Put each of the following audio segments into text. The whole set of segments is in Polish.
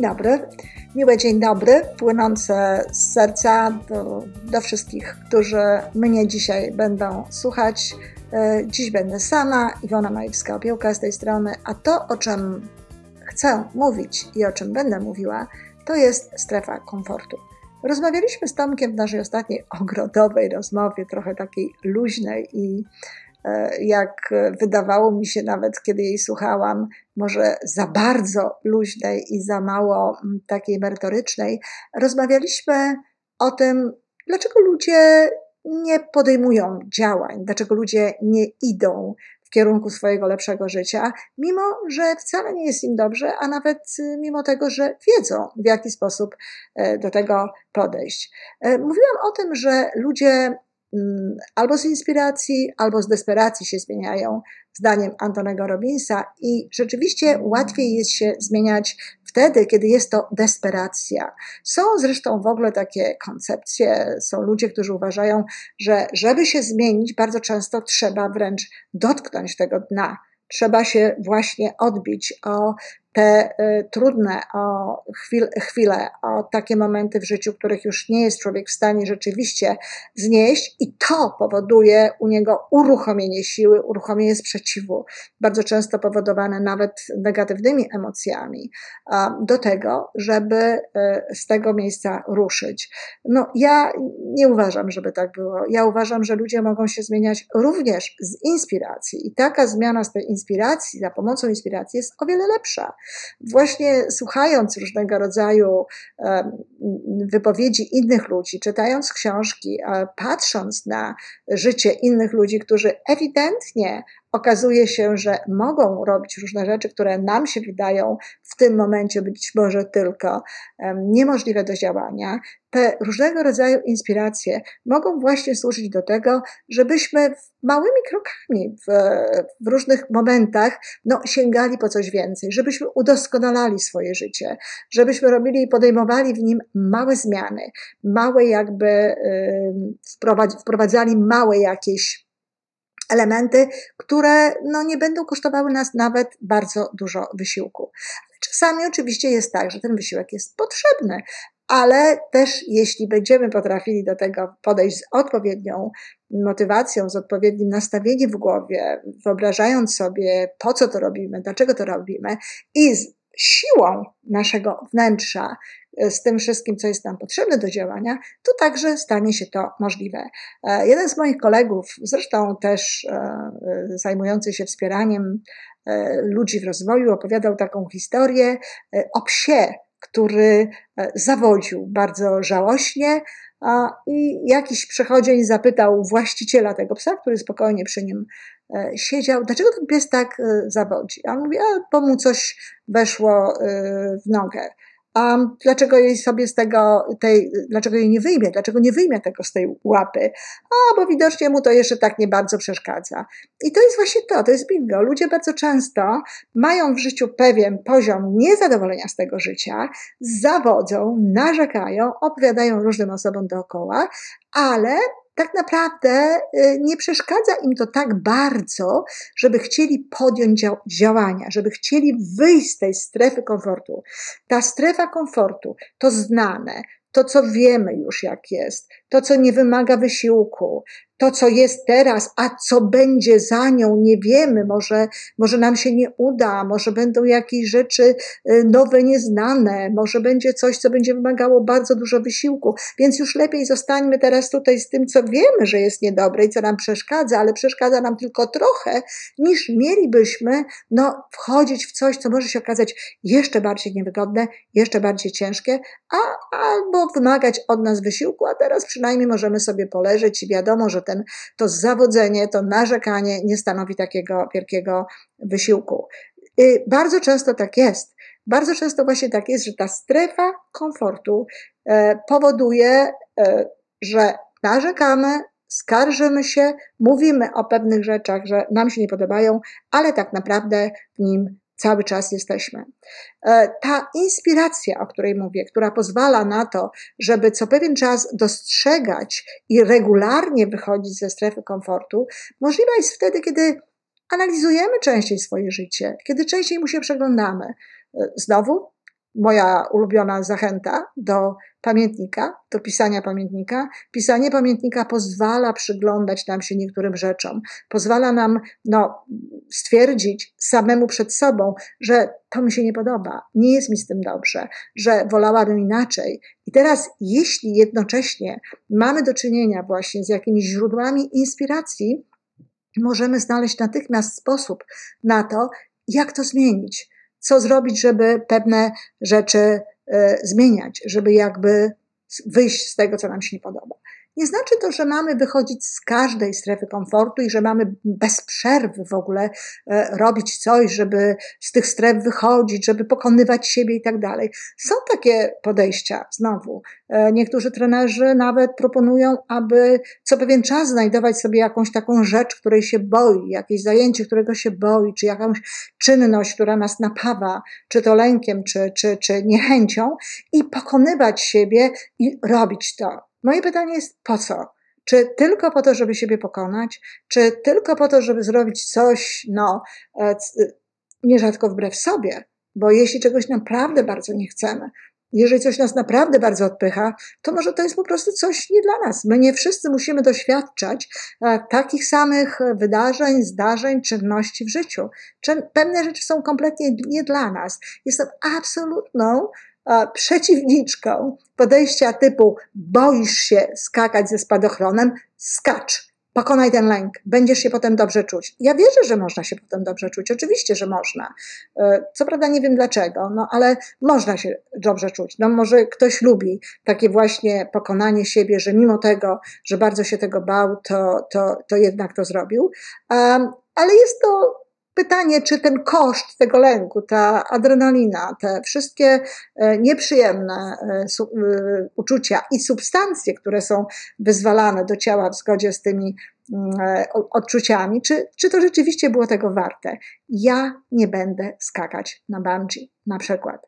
Dzień dobry, miłe dzień dobry, płynące z serca do, do wszystkich, którzy mnie dzisiaj będą słuchać. E, dziś będę sama, Iwona Majewska-Opiełka z tej strony, a to, o czym chcę mówić i o czym będę mówiła, to jest strefa komfortu. Rozmawialiśmy z Tomkiem w naszej ostatniej ogrodowej rozmowie, trochę takiej luźnej i jak wydawało mi się nawet, kiedy jej słuchałam, może za bardzo luźnej i za mało mm, takiej merytorycznej, rozmawialiśmy o tym, dlaczego ludzie nie podejmują działań, dlaczego ludzie nie idą w kierunku swojego lepszego życia, mimo że wcale nie jest im dobrze, a nawet y, mimo tego, że wiedzą, w jaki sposób e, do tego podejść. E, mówiłam o tym, że ludzie albo z inspiracji, albo z desperacji się zmieniają, zdaniem Antonego Robinsa. I rzeczywiście łatwiej jest się zmieniać wtedy, kiedy jest to desperacja. Są zresztą w ogóle takie koncepcje, są ludzie, którzy uważają, że żeby się zmienić, bardzo często trzeba wręcz dotknąć tego dna. Trzeba się właśnie odbić o te y, trudne o chwil, chwile, o takie momenty w życiu, których już nie jest człowiek w stanie rzeczywiście znieść, i to powoduje u niego uruchomienie siły, uruchomienie sprzeciwu, bardzo często powodowane nawet negatywnymi emocjami, do tego, żeby y, z tego miejsca ruszyć. No, ja nie uważam, żeby tak było. Ja uważam, że ludzie mogą się zmieniać również z inspiracji, i taka zmiana z tej inspiracji, za pomocą inspiracji jest o wiele lepsza właśnie słuchając różnego rodzaju wypowiedzi innych ludzi, czytając książki, patrząc na życie innych ludzi, którzy ewidentnie okazuje się, że mogą robić różne rzeczy, które nam się wydają w tym momencie być może tylko niemożliwe do działania. Te różnego rodzaju inspiracje mogą właśnie służyć do tego, żebyśmy małymi krokami w, w różnych momentach no, sięgali po coś więcej, żebyśmy udoskonalali swoje życie, żebyśmy robili i podejmowali w nim małe zmiany, małe jakby wprowadzali małe jakieś elementy, które no, nie będą kosztowały nas nawet bardzo dużo wysiłku. Czasami oczywiście jest tak, że ten wysiłek jest potrzebny, ale też jeśli będziemy potrafili do tego podejść z odpowiednią motywacją, z odpowiednim nastawieniem w głowie, wyobrażając sobie, po co to robimy, dlaczego to robimy i z siłą naszego wnętrza, e, z tym wszystkim, co jest nam potrzebne do działania, to także stanie się to możliwe. E, jeden z moich kolegów, zresztą też e, zajmujący się wspieraniem ludzi w rozwoju, opowiadał taką historię o psie, który zawodził bardzo żałośnie, i jakiś przechodzień zapytał właściciela tego psa, który spokojnie przy nim siedział, dlaczego ten pies tak e, zawodzi? A on mówi, a bo mu coś weszło e, w nogę. A dlaczego jej sobie z tego, tej, dlaczego jej nie wyjmie? Dlaczego nie wyjmie tego z tej łapy? A, bo widocznie mu to jeszcze tak nie bardzo przeszkadza. I to jest właśnie to, to jest bingo. Ludzie bardzo często mają w życiu pewien poziom niezadowolenia z tego życia, zawodzą, narzekają, opowiadają różnym osobom dookoła, ale tak naprawdę y, nie przeszkadza im to tak bardzo, żeby chcieli podjąć działania, żeby chcieli wyjść z tej strefy komfortu. Ta strefa komfortu to znane, to co wiemy już jak jest, to co nie wymaga wysiłku, to, co jest teraz, a co będzie za nią, nie wiemy. Może, może nam się nie uda, może będą jakieś rzeczy y, nowe, nieznane, może będzie coś, co będzie wymagało bardzo dużo wysiłku. Więc już lepiej zostańmy teraz tutaj z tym, co wiemy, że jest niedobre i co nam przeszkadza, ale przeszkadza nam tylko trochę, niż mielibyśmy no, wchodzić w coś, co może się okazać jeszcze bardziej niewygodne, jeszcze bardziej ciężkie, a, albo wymagać od nas wysiłku, a teraz przynajmniej możemy sobie poleżeć i wiadomo, że ten, to zawodzenie, to narzekanie nie stanowi takiego wielkiego wysiłku. I bardzo często tak jest. Bardzo często właśnie tak jest, że ta strefa komfortu e, powoduje, e, że narzekamy, skarżymy się, mówimy o pewnych rzeczach, że nam się nie podobają, ale tak naprawdę w nim cały czas jesteśmy. E, ta inspiracja, o której mówię, która pozwala na to, żeby co pewien czas dostrzegać i regularnie wychodzić ze strefy komfortu, możliwa jest wtedy, kiedy analizujemy częściej swoje życie, kiedy częściej mu się przeglądamy. E, znowu moja ulubiona zachęta do pamiętnika, do pisania pamiętnika. Pisanie pamiętnika pozwala przyglądać nam się niektórym rzeczom, pozwala nam no, stwierdzić samemu przed sobą, że to mi się nie podoba, nie jest mi z tym dobrze, że wolałabym inaczej. I teraz, jeśli jednocześnie mamy do czynienia właśnie z jakimiś źródłami inspiracji, możemy znaleźć natychmiast sposób na to, jak to zmienić co zrobić, żeby pewne rzeczy e, zmieniać, żeby jakby wyjść z tego, co nam się nie podoba. Nie znaczy to, że mamy wychodzić z każdej strefy komfortu i że mamy bez przerwy w ogóle e, robić coś, żeby z tych stref wychodzić, żeby pokonywać siebie i tak dalej. Są takie podejścia, znowu. E, niektórzy trenerzy nawet proponują, aby co pewien czas znajdować sobie jakąś taką rzecz, której się boi, jakieś zajęcie, którego się boi, czy jakąś czynność, która nas napawa, czy to lękiem, czy, czy, czy niechęcią i pokonywać siebie i robić to Moje pytanie jest po co? Czy tylko po to, żeby siebie pokonać? Czy tylko po to, żeby zrobić coś, no, e, nierzadko wbrew sobie? Bo jeśli czegoś naprawdę bardzo nie chcemy, jeżeli coś nas naprawdę bardzo odpycha, to może to jest po prostu coś nie dla nas. My nie wszyscy musimy doświadczać e, takich samych wydarzeń, zdarzeń, czynności w życiu. Pewne rzeczy są kompletnie nie dla nas. Jestem absolutną przeciwniczką podejścia typu boisz się skakać ze spadochronem, skacz. Pokonaj ten lęk, będziesz się potem dobrze czuć. Ja wierzę, że można się potem dobrze czuć, oczywiście, że można. E, co prawda nie wiem dlaczego, no ale można się dobrze czuć. No może ktoś lubi takie właśnie pokonanie siebie, że mimo tego, że bardzo się tego bał, to, to, to jednak to zrobił. Um, ale jest to pytanie, czy ten koszt tego lęku, ta adrenalina, te wszystkie e, nieprzyjemne e, e, uczucia i substancje, które są wyzwalane do ciała w zgodzie z tymi mm, odczuciami, czy, czy to rzeczywiście było tego warte. Ja nie będę skakać na bungee, na przykład.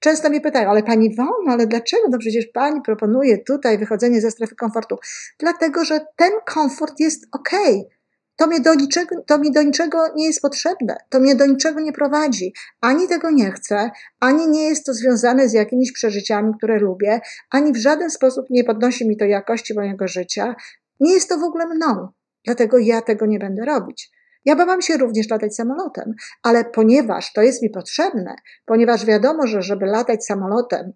Często mnie pytają, ale pani Won, ale dlaczego? No przecież pani proponuje tutaj wychodzenie ze strefy komfortu. Dlatego, że ten komfort jest ok to, mnie do niczego, to mi do niczego nie jest potrzebne, to mnie do niczego nie prowadzi. Ani tego nie chcę, ani nie jest to związane z jakimiś przeżyciami, które lubię, ani w żaden sposób nie podnosi mi to jakości mojego życia. Nie jest to w ogóle mną, dlatego ja tego nie będę robić. Ja bałam się również latać samolotem, ale ponieważ to jest mi potrzebne, ponieważ wiadomo, że żeby latać samolotem,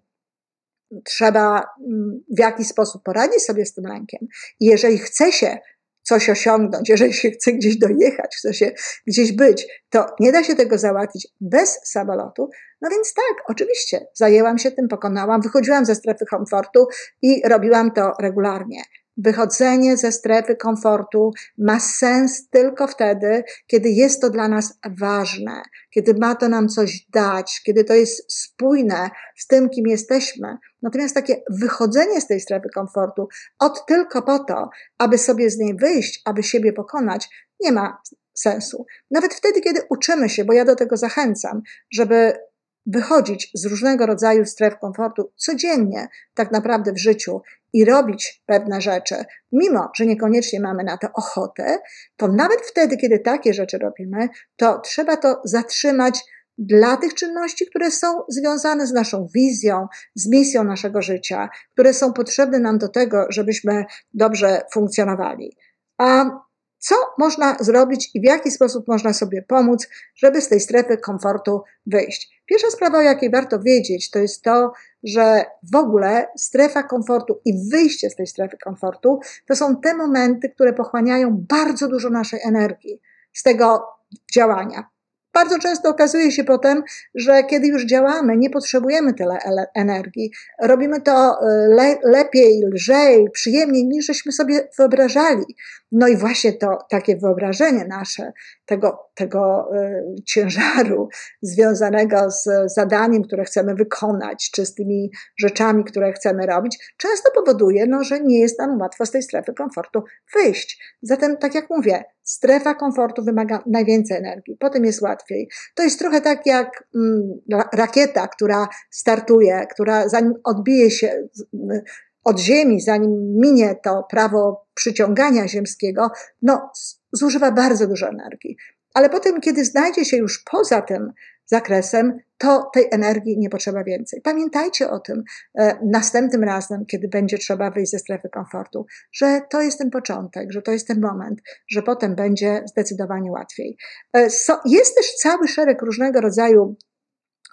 trzeba mm, w jakiś sposób poradzić sobie z tym lękiem. I jeżeli chce się coś osiągnąć, jeżeli się chce gdzieś dojechać, chce się gdzieś być, to nie da się tego załatwić bez samolotu. No więc tak, oczywiście, zajęłam się tym, pokonałam, wychodziłam ze strefy komfortu i robiłam to regularnie. Wychodzenie ze strefy komfortu ma sens tylko wtedy, kiedy jest to dla nas ważne, kiedy ma to nam coś dać, kiedy to jest spójne z tym, kim jesteśmy. Natomiast takie wychodzenie z tej strefy komfortu od tylko po to, aby sobie z niej wyjść, aby siebie pokonać, nie ma sensu. Nawet wtedy, kiedy uczymy się, bo ja do tego zachęcam, żeby wychodzić z różnego rodzaju stref komfortu codziennie, tak naprawdę w życiu i robić pewne rzeczy, mimo że niekoniecznie mamy na to ochotę, to nawet wtedy, kiedy takie rzeczy robimy, to trzeba to zatrzymać dla tych czynności, które są związane z naszą wizją, z misją naszego życia, które są potrzebne nam do tego, żebyśmy dobrze funkcjonowali. A co można zrobić i w jaki sposób można sobie pomóc, żeby z tej strefy komfortu wyjść. Pierwsza sprawa, o jakiej warto wiedzieć, to jest to, że w ogóle strefa komfortu i wyjście z tej strefy komfortu to są te momenty, które pochłaniają bardzo dużo naszej energii z tego działania. Bardzo często okazuje się potem, że kiedy już działamy, nie potrzebujemy tyle energii. Robimy to e, le lepiej, lżej, przyjemniej niż żeśmy sobie wyobrażali. No i właśnie to takie wyobrażenie nasze, tego, tego y, ciężaru związanego z zadaniem, które chcemy wykonać, czy z tymi rzeczami, które chcemy robić, często powoduje, no, że nie jest nam łatwo z tej strefy komfortu wyjść. Zatem, tak jak mówię, strefa komfortu wymaga najwięcej energii, potem jest łatwiej. To jest trochę tak jak mm, rakieta, która startuje, która zanim odbije się od Ziemi, zanim minie to prawo przyciągania ziemskiego, no, zużywa bardzo dużo energii. Ale potem, kiedy znajdzie się już poza tym zakresem, to tej energii nie potrzeba więcej. Pamiętajcie o tym e, następnym razem, kiedy będzie trzeba wyjść ze strefy komfortu, że to jest ten początek, że to jest ten moment, że potem będzie zdecydowanie łatwiej. E, jest też cały szereg różnego rodzaju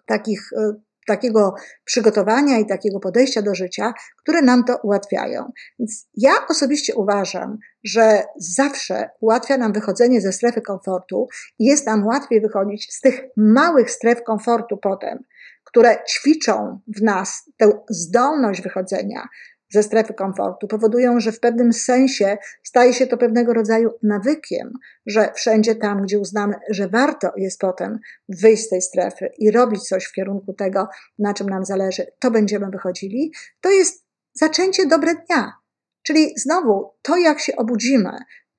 takich e, takiego przygotowania i takiego podejścia do życia, które nam to ułatwiają. Więc ja osobiście uważam, że zawsze ułatwia nam wychodzenie ze strefy komfortu i jest nam łatwiej wychodzić z tych małych stref komfortu potem, które ćwiczą w nas tę zdolność wychodzenia ze strefy komfortu powodują, że w pewnym sensie staje się to pewnego rodzaju nawykiem, że wszędzie tam, gdzie uznamy, że warto jest potem wyjść z tej strefy i robić coś w kierunku tego, na czym nam zależy, to będziemy wychodzili, to jest zaczęcie dobre dnia. Czyli znowu to, jak się obudzimy,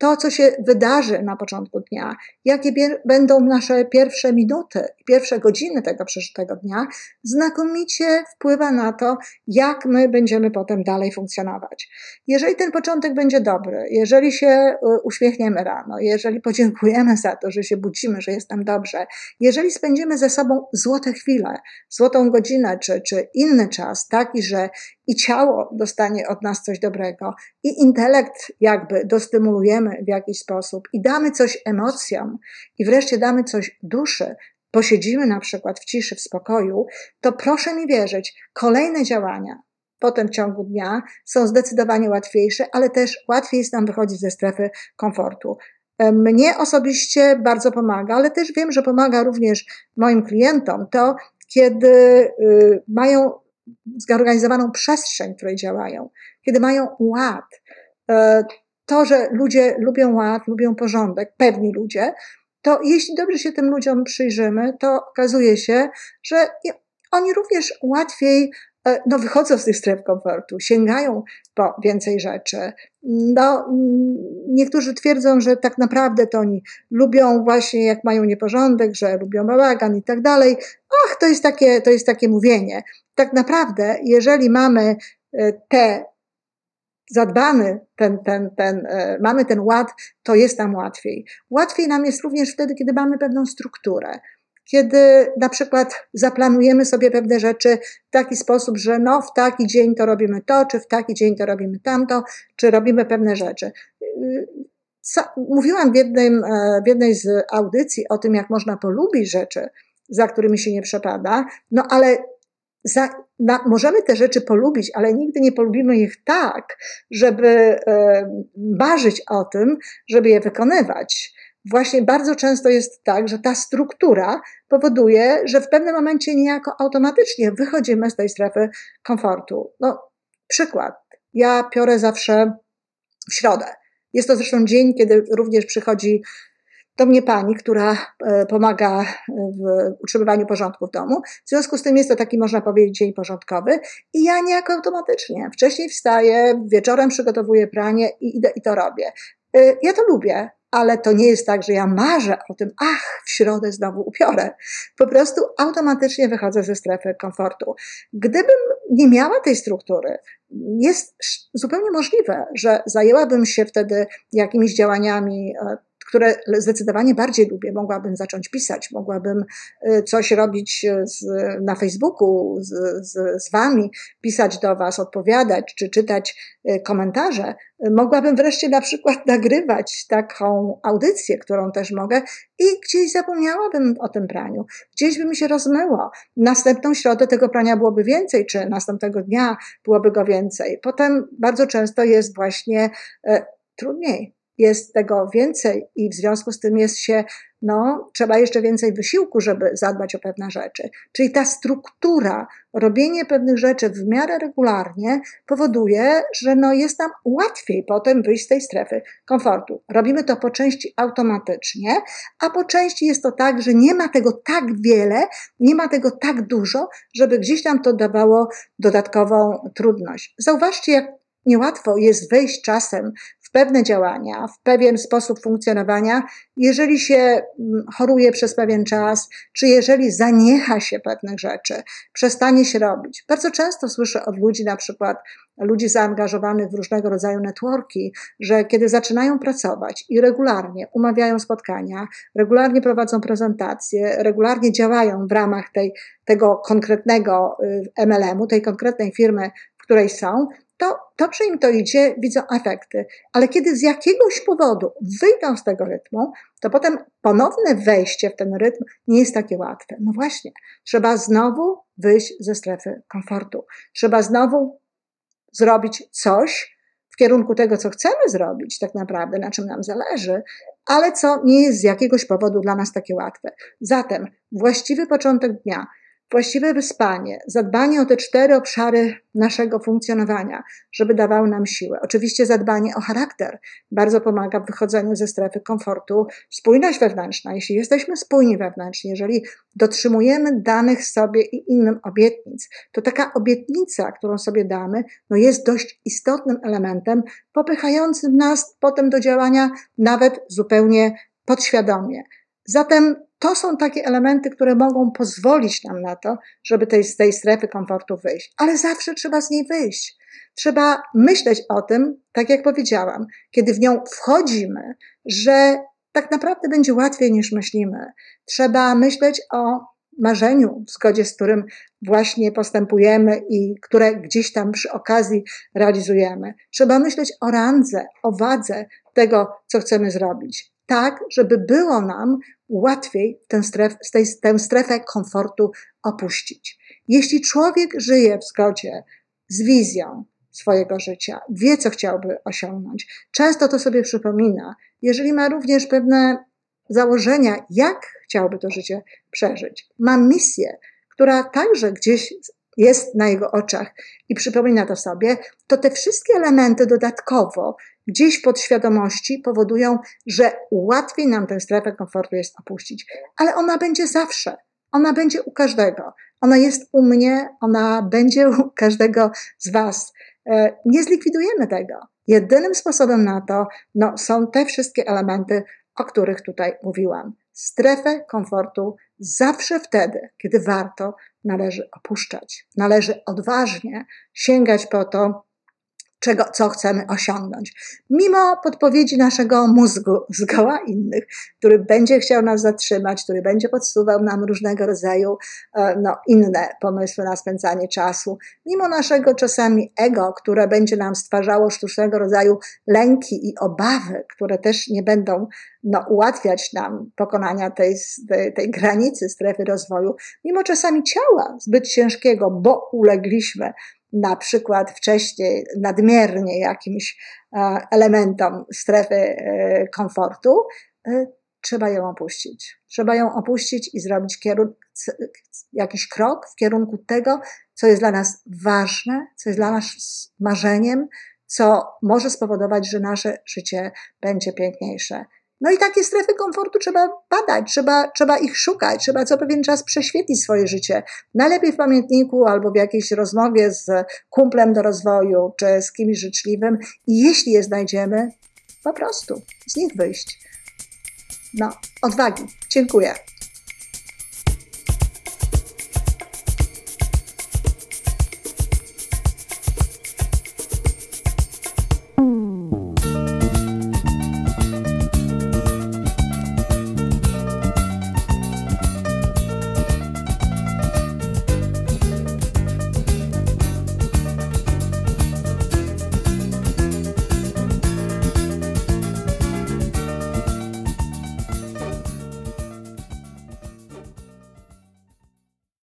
to, co się wydarzy na początku dnia, jakie będą nasze pierwsze minuty, pierwsze godziny tego przeżytego dnia, znakomicie wpływa na to, jak my będziemy potem dalej funkcjonować. Jeżeli ten początek będzie dobry, jeżeli się e, uśmiechniemy rano, jeżeli podziękujemy za to, że się budzimy, że jest nam dobrze, jeżeli spędzimy ze sobą złote chwile, złotą godzinę czy, czy inny czas, taki, że i ciało dostanie od nas coś dobrego, i intelekt jakby dostymulujemy w jakiś sposób, i damy coś emocjom, i wreszcie damy coś duszy, posiedzimy na przykład w ciszy, w spokoju, to proszę mi wierzyć, kolejne działania potem w ciągu dnia są zdecydowanie łatwiejsze, ale też łatwiej jest nam wychodzić ze strefy komfortu. Mnie osobiście bardzo pomaga, ale też wiem, że pomaga również moim klientom to, kiedy y, mają zorganizowaną przestrzeń, w której działają, kiedy mają ład. E, to, że ludzie lubią ład, lubią porządek, pewni ludzie, to jeśli dobrze się tym ludziom przyjrzymy, to okazuje się, że oni również łatwiej no, wychodzą z tych stref komfortu, sięgają po więcej rzeczy. No, niektórzy twierdzą, że tak naprawdę to oni lubią właśnie, jak mają nieporządek, że lubią bałagan i tak dalej. Ach, to jest takie, to jest takie mówienie. Tak naprawdę, jeżeli mamy e, te zadbany ten, ten, ten, e, mamy ten ład, to jest nam łatwiej. Łatwiej nam jest również wtedy, kiedy mamy pewną strukturę. Kiedy na przykład zaplanujemy sobie pewne rzeczy w taki sposób, że no w taki dzień to robimy to, czy w taki dzień to robimy tamto, czy robimy pewne rzeczy. Mówiłam w, jednym, e, w jednej z audycji o tym, jak można polubić rzeczy, za którymi się nie przepada, no ale za, na, możemy te rzeczy polubić, ale nigdy nie polubimy ich tak, żeby e, marzyć o tym, żeby je wykonywać. Właśnie bardzo często jest tak, że ta struktura powoduje, że w pewnym momencie niejako automatycznie wychodzimy z tej strefy komfortu. No, przykład. Ja piorę zawsze w środę. Jest to zresztą dzień, kiedy również przychodzi do mnie pani, która e, pomaga w utrzymywaniu porządku w domu. W związku z tym jest to taki, można powiedzieć, dzień porządkowy i ja niejako automatycznie wcześniej wstaję, wieczorem przygotowuję pranie i idę i to robię. E, ja to lubię, ale to nie jest tak, że ja marzę o tym, ach, w środę znowu upiorę. Po prostu automatycznie wychodzę ze strefy komfortu. Gdybym nie miała tej struktury, jest zupełnie możliwe, że zajęłabym się wtedy jakimiś działaniami e, które zdecydowanie bardziej lubię. Mogłabym zacząć pisać, mogłabym y, coś robić y, z, na Facebooku z, z, z Wami, pisać do Was, odpowiadać czy czytać y, komentarze. Mogłabym wreszcie na przykład nagrywać taką audycję, którą też mogę i gdzieś zapomniałabym o tym praniu. Gdzieś by mi się rozmyło. Następną środę tego prania byłoby więcej, czy następnego dnia byłoby go więcej. Potem bardzo często jest właśnie e, trudniej jest tego więcej i w związku z tym jest się, no, trzeba jeszcze więcej wysiłku, żeby zadbać o pewne rzeczy. Czyli ta struktura, robienie pewnych rzeczy w miarę regularnie powoduje, że no, jest nam łatwiej potem wyjść z tej strefy komfortu. Robimy to po części automatycznie, a po części jest to tak, że nie ma tego tak wiele, nie ma tego tak dużo, żeby gdzieś nam to dawało dodatkową trudność. Zauważcie, jak niełatwo jest wejść czasem w pewne działania, w pewien sposób funkcjonowania, jeżeli się mm, choruje przez pewien czas, czy jeżeli zaniecha się pewnych rzeczy, przestanie się robić. Bardzo często słyszę od ludzi, na przykład ludzi zaangażowanych w różnego rodzaju networki, że kiedy zaczynają pracować i regularnie umawiają spotkania, regularnie prowadzą prezentacje, regularnie działają w ramach tej, tego konkretnego y, MLM-u, tej konkretnej firmy, w której są, to dobrze im to idzie, widzą efekty. Ale kiedy z jakiegoś powodu wyjdą z tego rytmu, to potem ponowne wejście w ten rytm nie jest takie łatwe. No właśnie, trzeba znowu wyjść ze strefy komfortu. Trzeba znowu zrobić coś w kierunku tego, co chcemy zrobić, tak naprawdę, na czym nam zależy, ale co nie jest z jakiegoś powodu dla nas takie łatwe. Zatem właściwy początek dnia, Właściwe wyspanie, zadbanie o te cztery obszary naszego funkcjonowania, żeby dawały nam siłę. Oczywiście zadbanie o charakter bardzo pomaga w wychodzeniu ze strefy komfortu. Spójność wewnętrzna, jeśli jesteśmy spójni wewnętrznie, jeżeli dotrzymujemy danych sobie i innym obietnic, to taka obietnica, którą sobie damy, no jest dość istotnym elementem popychającym nas potem do działania nawet zupełnie podświadomie. Zatem to są takie elementy, które mogą pozwolić nam na to, żeby tej, z tej strefy komfortu wyjść. Ale zawsze trzeba z niej wyjść. Trzeba myśleć o tym, tak jak powiedziałam, kiedy w nią wchodzimy, że tak naprawdę będzie łatwiej niż myślimy. Trzeba myśleć o marzeniu, w zgodzie z którym właśnie postępujemy i które gdzieś tam przy okazji realizujemy. Trzeba myśleć o randze, o wadze tego, co chcemy zrobić tak, żeby było nam łatwiej tę, stref, tej, tę strefę komfortu opuścić. Jeśli człowiek żyje w zgodzie z wizją swojego życia, wie, co chciałby osiągnąć, często to sobie przypomina, jeżeli ma również pewne założenia, jak chciałby to życie przeżyć, ma misję, która także gdzieś jest na jego oczach i przypomina to sobie, to te wszystkie elementy dodatkowo gdzieś podświadomości powodują, że łatwiej nam tę strefę komfortu jest opuścić. Ale ona będzie zawsze. Ona będzie u każdego. Ona jest u mnie, ona będzie u każdego z Was. E, nie zlikwidujemy tego. Jedynym sposobem na to no, są te wszystkie elementy, o których tutaj mówiłam. Strefę komfortu zawsze wtedy, kiedy warto, należy opuszczać. Należy odważnie sięgać po to, czego, co chcemy osiągnąć. Mimo podpowiedzi naszego mózgu, zgoła innych, który będzie chciał nas zatrzymać, który będzie podsuwał nam różnego rodzaju e, no, inne pomysły na spędzanie czasu, mimo naszego czasami ego, które będzie nam stwarzało sztucznego rodzaju lęki i obawy, które też nie będą no, ułatwiać nam pokonania tej, tej, tej granicy strefy rozwoju, mimo czasami ciała zbyt ciężkiego, bo ulegliśmy na przykład wcześniej nadmiernie jakimś e, elementom strefy e, komfortu, e, trzeba ją opuścić. Trzeba ją opuścić i zrobić kierun- jakiś krok w kierunku tego, co jest dla nas ważne, co jest dla nas marzeniem, co może spowodować, że nasze życie będzie piękniejsze. No i takie strefy komfortu trzeba badać, trzeba, trzeba ich szukać, trzeba co pewien czas prześwietlić swoje życie. Najlepiej w pamiętniku albo w jakiejś rozmowie z kumplem do rozwoju, czy z kimś życzliwym. I jeśli je znajdziemy, po prostu z nich wyjść. No, odwagi. Dziękuję.